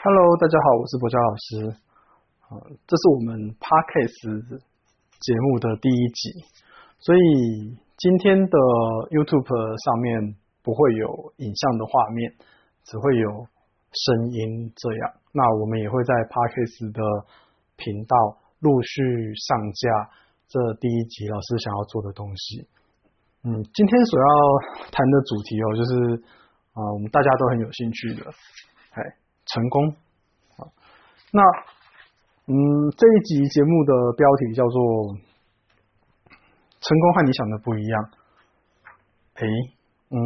Hello，大家好，我是博嘉老师。啊，这是我们 Podcast 节目的第一集，所以今天的 YouTube 上面不会有影像的画面，只会有声音这样。那我们也会在 Podcast 的频道陆续上架这第一集老师想要做的东西。嗯，今天所要谈的主题哦，就是啊，我们大家都很有兴趣的，哎，成功啊。那。嗯，这一集节目的标题叫做“成功和你想的不一样”。哎，嗯，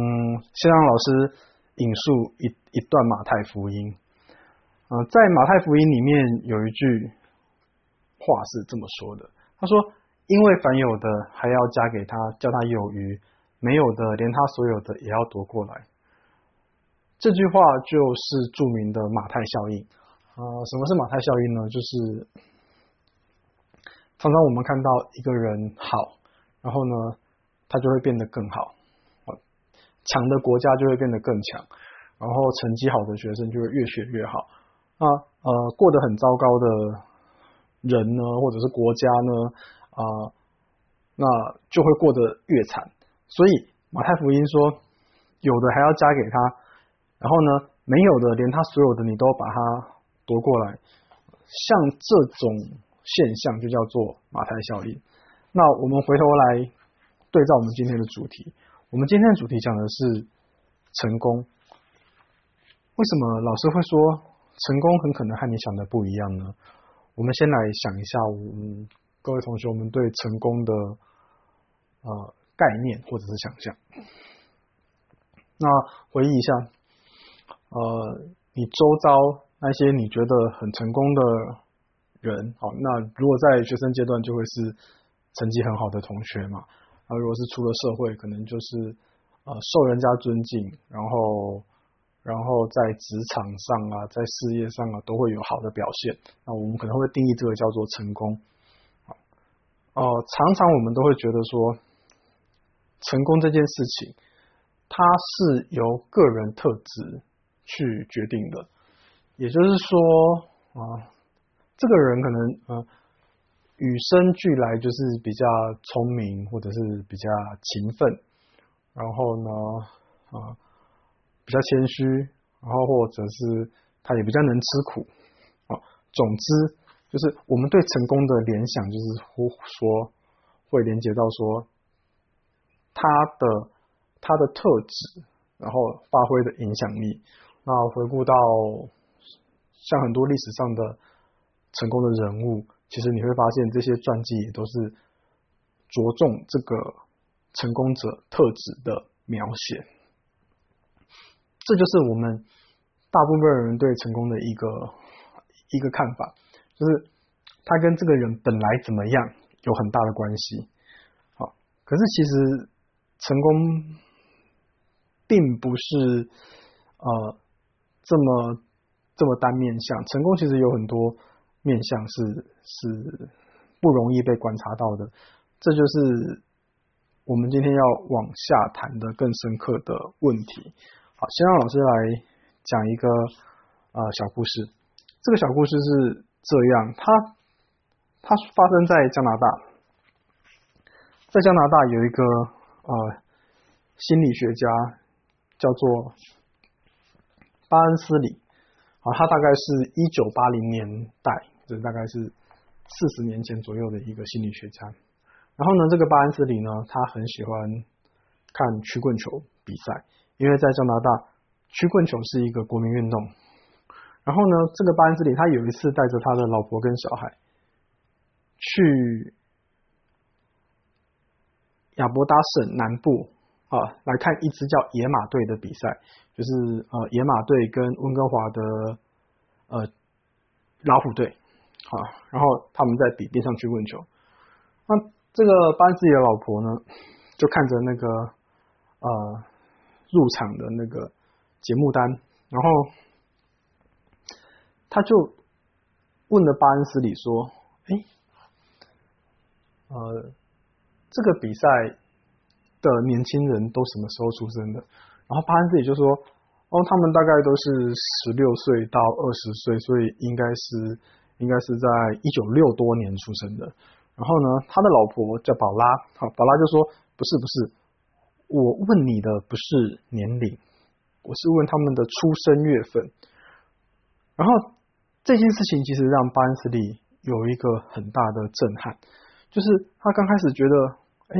先让老师引述一一段马太福音。呃，在马太福音里面有一句话是这么说的：“他说，因为凡有的还要加给他，叫他有余；没有的，连他所有的也要夺过来。”这句话就是著名的马太效应。啊，什么是马太效应呢？就是常常我们看到一个人好，然后呢，他就会变得更好，强的国家就会变得更强，然后成绩好的学生就会越学越好。那呃，过得很糟糕的人呢，或者是国家呢，啊，那就会过得越惨。所以马太福音说，有的还要加给他，然后呢，没有的连他所有的你都把他。夺过来，像这种现象就叫做马太效应。那我们回头来对照我们今天的主题，我们今天的主题讲的是成功。为什么老师会说成功很可能和你想的不一样呢？我们先来想一下，我们各位同学，我们对成功的呃概念或者是想象。那回忆一下，呃，你周遭。那些你觉得很成功的人，好，那如果在学生阶段就会是成绩很好的同学嘛，啊，如果是出了社会，可能就是呃受人家尊敬，然后然后在职场上啊，在事业上啊都会有好的表现，那我们可能会定义这个叫做成功，哦，常常我们都会觉得说，成功这件事情，它是由个人特质去决定的。也就是说啊，这个人可能呃与生俱来就是比较聪明，或者是比较勤奋，然后呢啊比较谦虚，然后或者是他也比较能吃苦啊。总之，就是我们对成功的联想，就是呼说会连接到说他的他的特质，然后发挥的影响力。那回顾到。像很多历史上的成功的人物，其实你会发现这些传记也都是着重这个成功者特质的描写。这就是我们大部分人对成功的一个一个看法，就是他跟这个人本来怎么样有很大的关系。好，可是其实成功并不是呃这么。这么单面相，成功其实有很多面相是是不容易被观察到的，这就是我们今天要往下谈的更深刻的问题。好，先让老师来讲一个呃小故事。这个小故事是这样，它它发生在加拿大，在加拿大有一个呃心理学家叫做巴恩斯里。啊，他大概是一九八零年代，这大概是四十年前左右的一个心理学家。然后呢，这个巴恩斯里呢，他很喜欢看曲棍球比赛，因为在加拿大，曲棍球是一个国民运动。然后呢，这个巴恩斯里他有一次带着他的老婆跟小孩去亚伯达省南部。啊，来看一支叫野马队的比赛，就是呃野马队跟温哥华的呃老虎队，好，然后他们在比边上去问球。那这个班自己的老婆呢，就看着那个呃入场的那个节目单，然后他就问了巴恩斯里说：“哎，呃，这个比赛。”的年轻人都什么时候出生的？然后巴恩斯里就说：“哦，他们大概都是十六岁到二十岁，所以应该是应该是在一九六多年出生的。然后呢，他的老婆叫宝拉，好，宝拉就说不是不是，我问你的不是年龄，我是问他们的出生月份。然后这件事情其实让巴恩斯利有一个很大的震撼，就是他刚开始觉得，哎，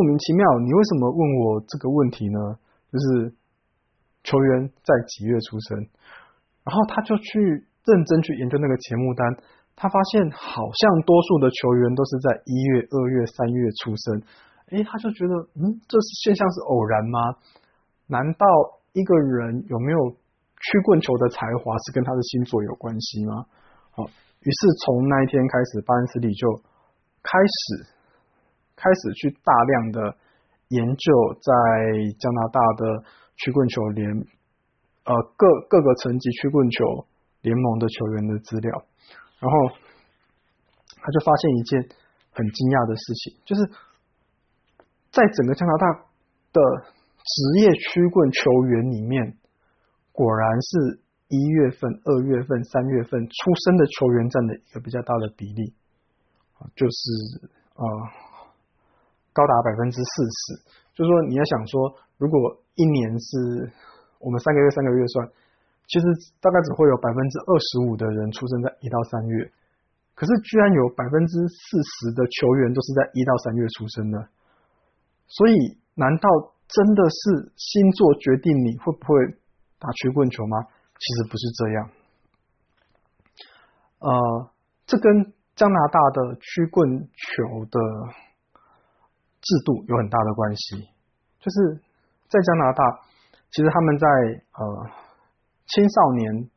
莫名其妙，你为什么问我这个问题呢？就是球员在几月出生？然后他就去认真去研究那个节目单，他发现好像多数的球员都是在一月、二月、三月出生。哎，他就觉得，嗯，这是现象是偶然吗？难道一个人有没有？曲棍球的才华是跟他的星座有关系吗？好，于是从那一天开始，巴恩斯利就开始开始去大量的研究在加拿大的曲棍球联呃各各个层级曲棍球联盟的球员的资料，然后他就发现一件很惊讶的事情，就是在整个加拿大的职业曲棍球员里面。果然是一月份、二月份、三月份出生的球员占的一个比较大的比例，就是啊高达百分之四十。就是说你要想说，如果一年是我们三个月、三个月算，其实大概只会有百分之二十五的人出生在一到三月，可是居然有百分之四十的球员都是在一到三月出生的，所以难道真的是星座决定你会不会？打曲棍球吗？其实不是这样。呃，这跟加拿大的曲棍球的制度有很大的关系。就是在加拿大，其实他们在呃青少年，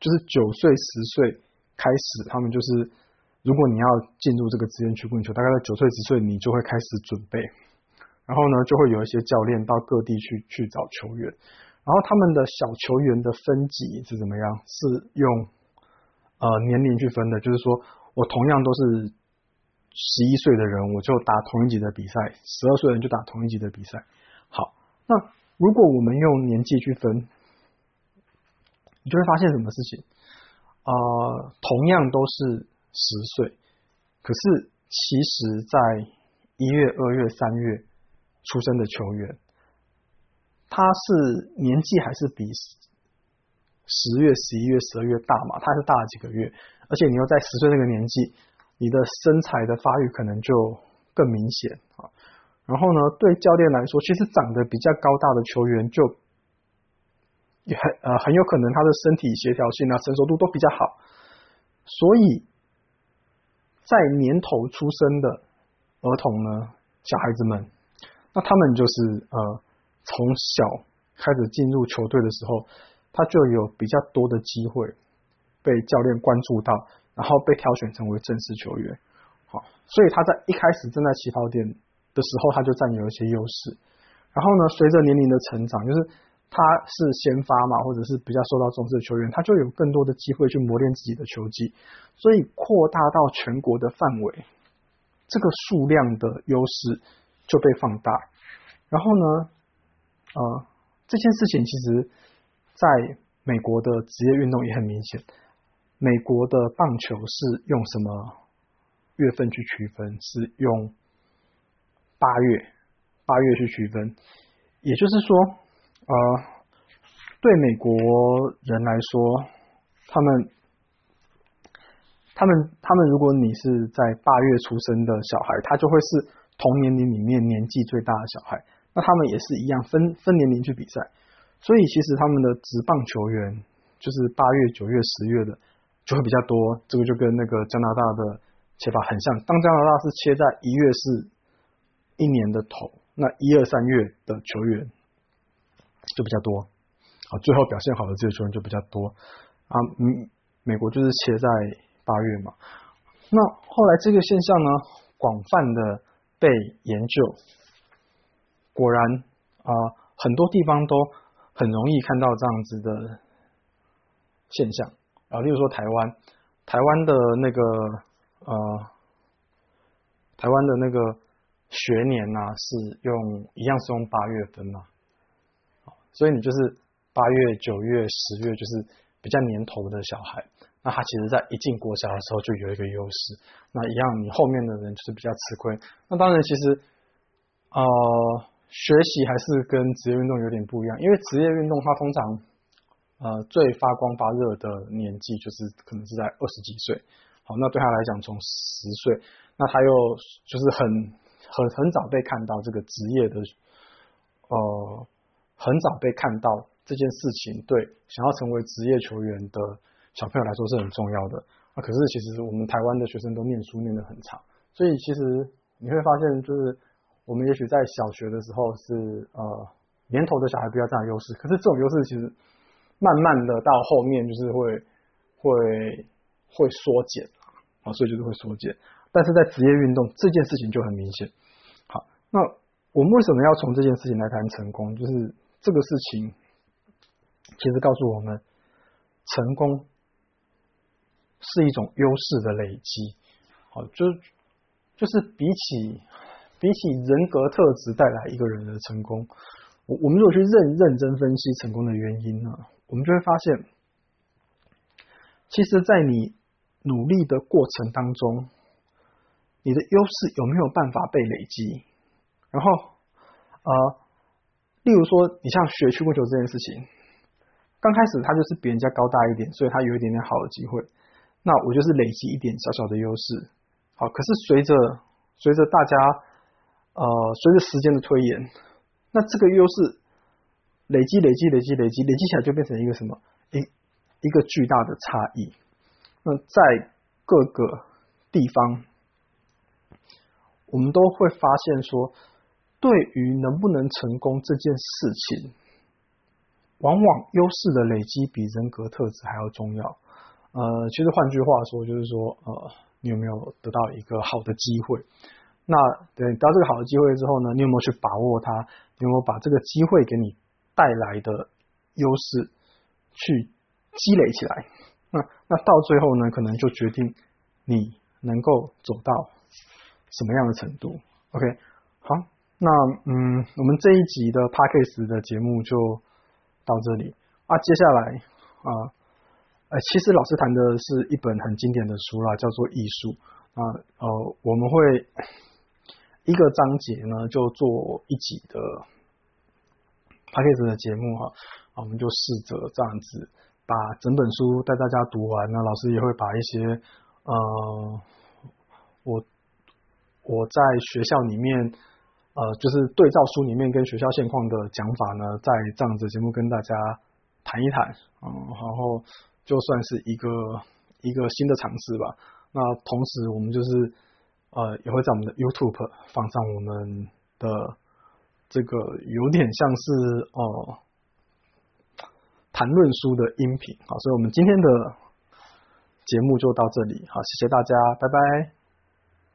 就是九岁、十岁开始，他们就是如果你要进入这个职业曲棍球，大概在九岁、十岁，你就会开始准备。然后呢，就会有一些教练到各地去去找球员。然后他们的小球员的分级是怎么样？是用呃年龄去分的，就是说我同样都是十一岁的人，我就打同一级的比赛；十二岁的人就打同一级的比赛。好，那如果我们用年纪去分，你就会发现什么事情？啊，同样都是十岁，可是其实在一月、二月、三月出生的球员。他是年纪还是比十月、十一月、十二月大嘛？他是大了几个月，而且你又在十岁那个年纪，你的身材的发育可能就更明显啊。然后呢，对教练来说，其实长得比较高大的球员就很呃很有可能他的身体协调性啊、成熟度都比较好。所以在年头出生的儿童呢，小孩子们，那他们就是呃。从小开始进入球队的时候，他就有比较多的机会被教练关注到，然后被挑选成为正式球员。好，所以他在一开始正在起跑点的时候，他就占有一些优势。然后呢，随着年龄的成长，就是他是先发嘛，或者是比较受到重视的球员，他就有更多的机会去磨练自己的球技，所以扩大到全国的范围，这个数量的优势就被放大。然后呢？呃，这件事情其实在美国的职业运动也很明显。美国的棒球是用什么月份去区分？是用八月，八月去区分。也就是说，呃，对美国人来说，他们，他们，他们，如果你是在八月出生的小孩，他就会是同年龄里面年纪最大的小孩。那他们也是一样分分年龄去比赛，所以其实他们的职棒球员就是八月、九月、十月的就会比较多。这个就跟那个加拿大的切法很像。当加拿大是切在一月是一年的头，那一二三月的球员就比较多。啊，最后表现好的这些球员就比较多。啊，嗯，美国就是切在八月嘛。那后来这个现象呢，广泛的被研究。果然啊，很多地方都很容易看到这样子的现象啊，例如说台湾，台湾的那个呃，台湾的那个学年呐，是用一样是用八月份嘛，所以你就是八月、九月、十月就是比较年头的小孩，那他其实在一进国小的时候就有一个优势。那一样，你后面的人就是比较吃亏。那当然，其实呃，学习还是跟职业运动有点不一样，因为职业运动它通常呃最发光发热的年纪就是可能是在二十几岁。好，那对他来讲，从十岁，那他又就是很很很早被看到这个职业的，呃，很早被看到这件事情，对想要成为职业球员的小朋友来说是很重要的。那可是其实我们台湾的学生都念书念得很长，所以其实你会发现，就是我们也许在小学的时候是呃年头的小孩比较占优势，可是这种优势其实慢慢的到后面就是会会会缩减。啊，所以就是会缩减，但是在职业运动这件事情就很明显。好，那我们为什么要从这件事情来谈成功？就是这个事情其实告诉我们，成功是一种优势的累积。好，就就是比起比起人格特质带来一个人的成功，我我们如果去认认真分析成功的原因呢，我们就会发现，其实，在你。努力的过程当中，你的优势有没有办法被累积？然后，呃，例如说，你像学曲棍球这件事情，刚开始他就是比人家高大一点，所以他有一点点好的机会。那我就是累积一点小小的优势。好，可是随着随着大家呃随着时间的推延，那这个优势累积累积累积累积累积起来，就变成一个什么一一个巨大的差异。那在各个地方，我们都会发现说，对于能不能成功这件事情，往往优势的累积比人格特质还要重要。呃，其实换句话说，就是说，呃，你有没有得到一个好的机会？那对得到这个好的机会之后呢，你有没有去把握它？你有没有把这个机会给你带来的优势去积累起来？那那到最后呢，可能就决定你能够走到什么样的程度。OK，好，那嗯，我们这一集的 p a c k a g e 的节目就到这里啊。接下来啊，呃，其实老师谈的是一本很经典的书啦，叫做《艺术》啊。呃，我们会一个章节呢，就做一集的 p a c k a g e 的节目哈。我们就试着这样子。把整本书带大家读完，那老师也会把一些呃，我我在学校里面呃，就是对照书里面跟学校现况的讲法呢，在这样子节目跟大家谈一谈，嗯，然后就算是一个一个新的尝试吧。那同时我们就是呃，也会在我们的 YouTube 放上我们的这个有点像是哦。谈论书的音频，好，所以我们今天的节目就到这里，好，谢谢大家，拜拜。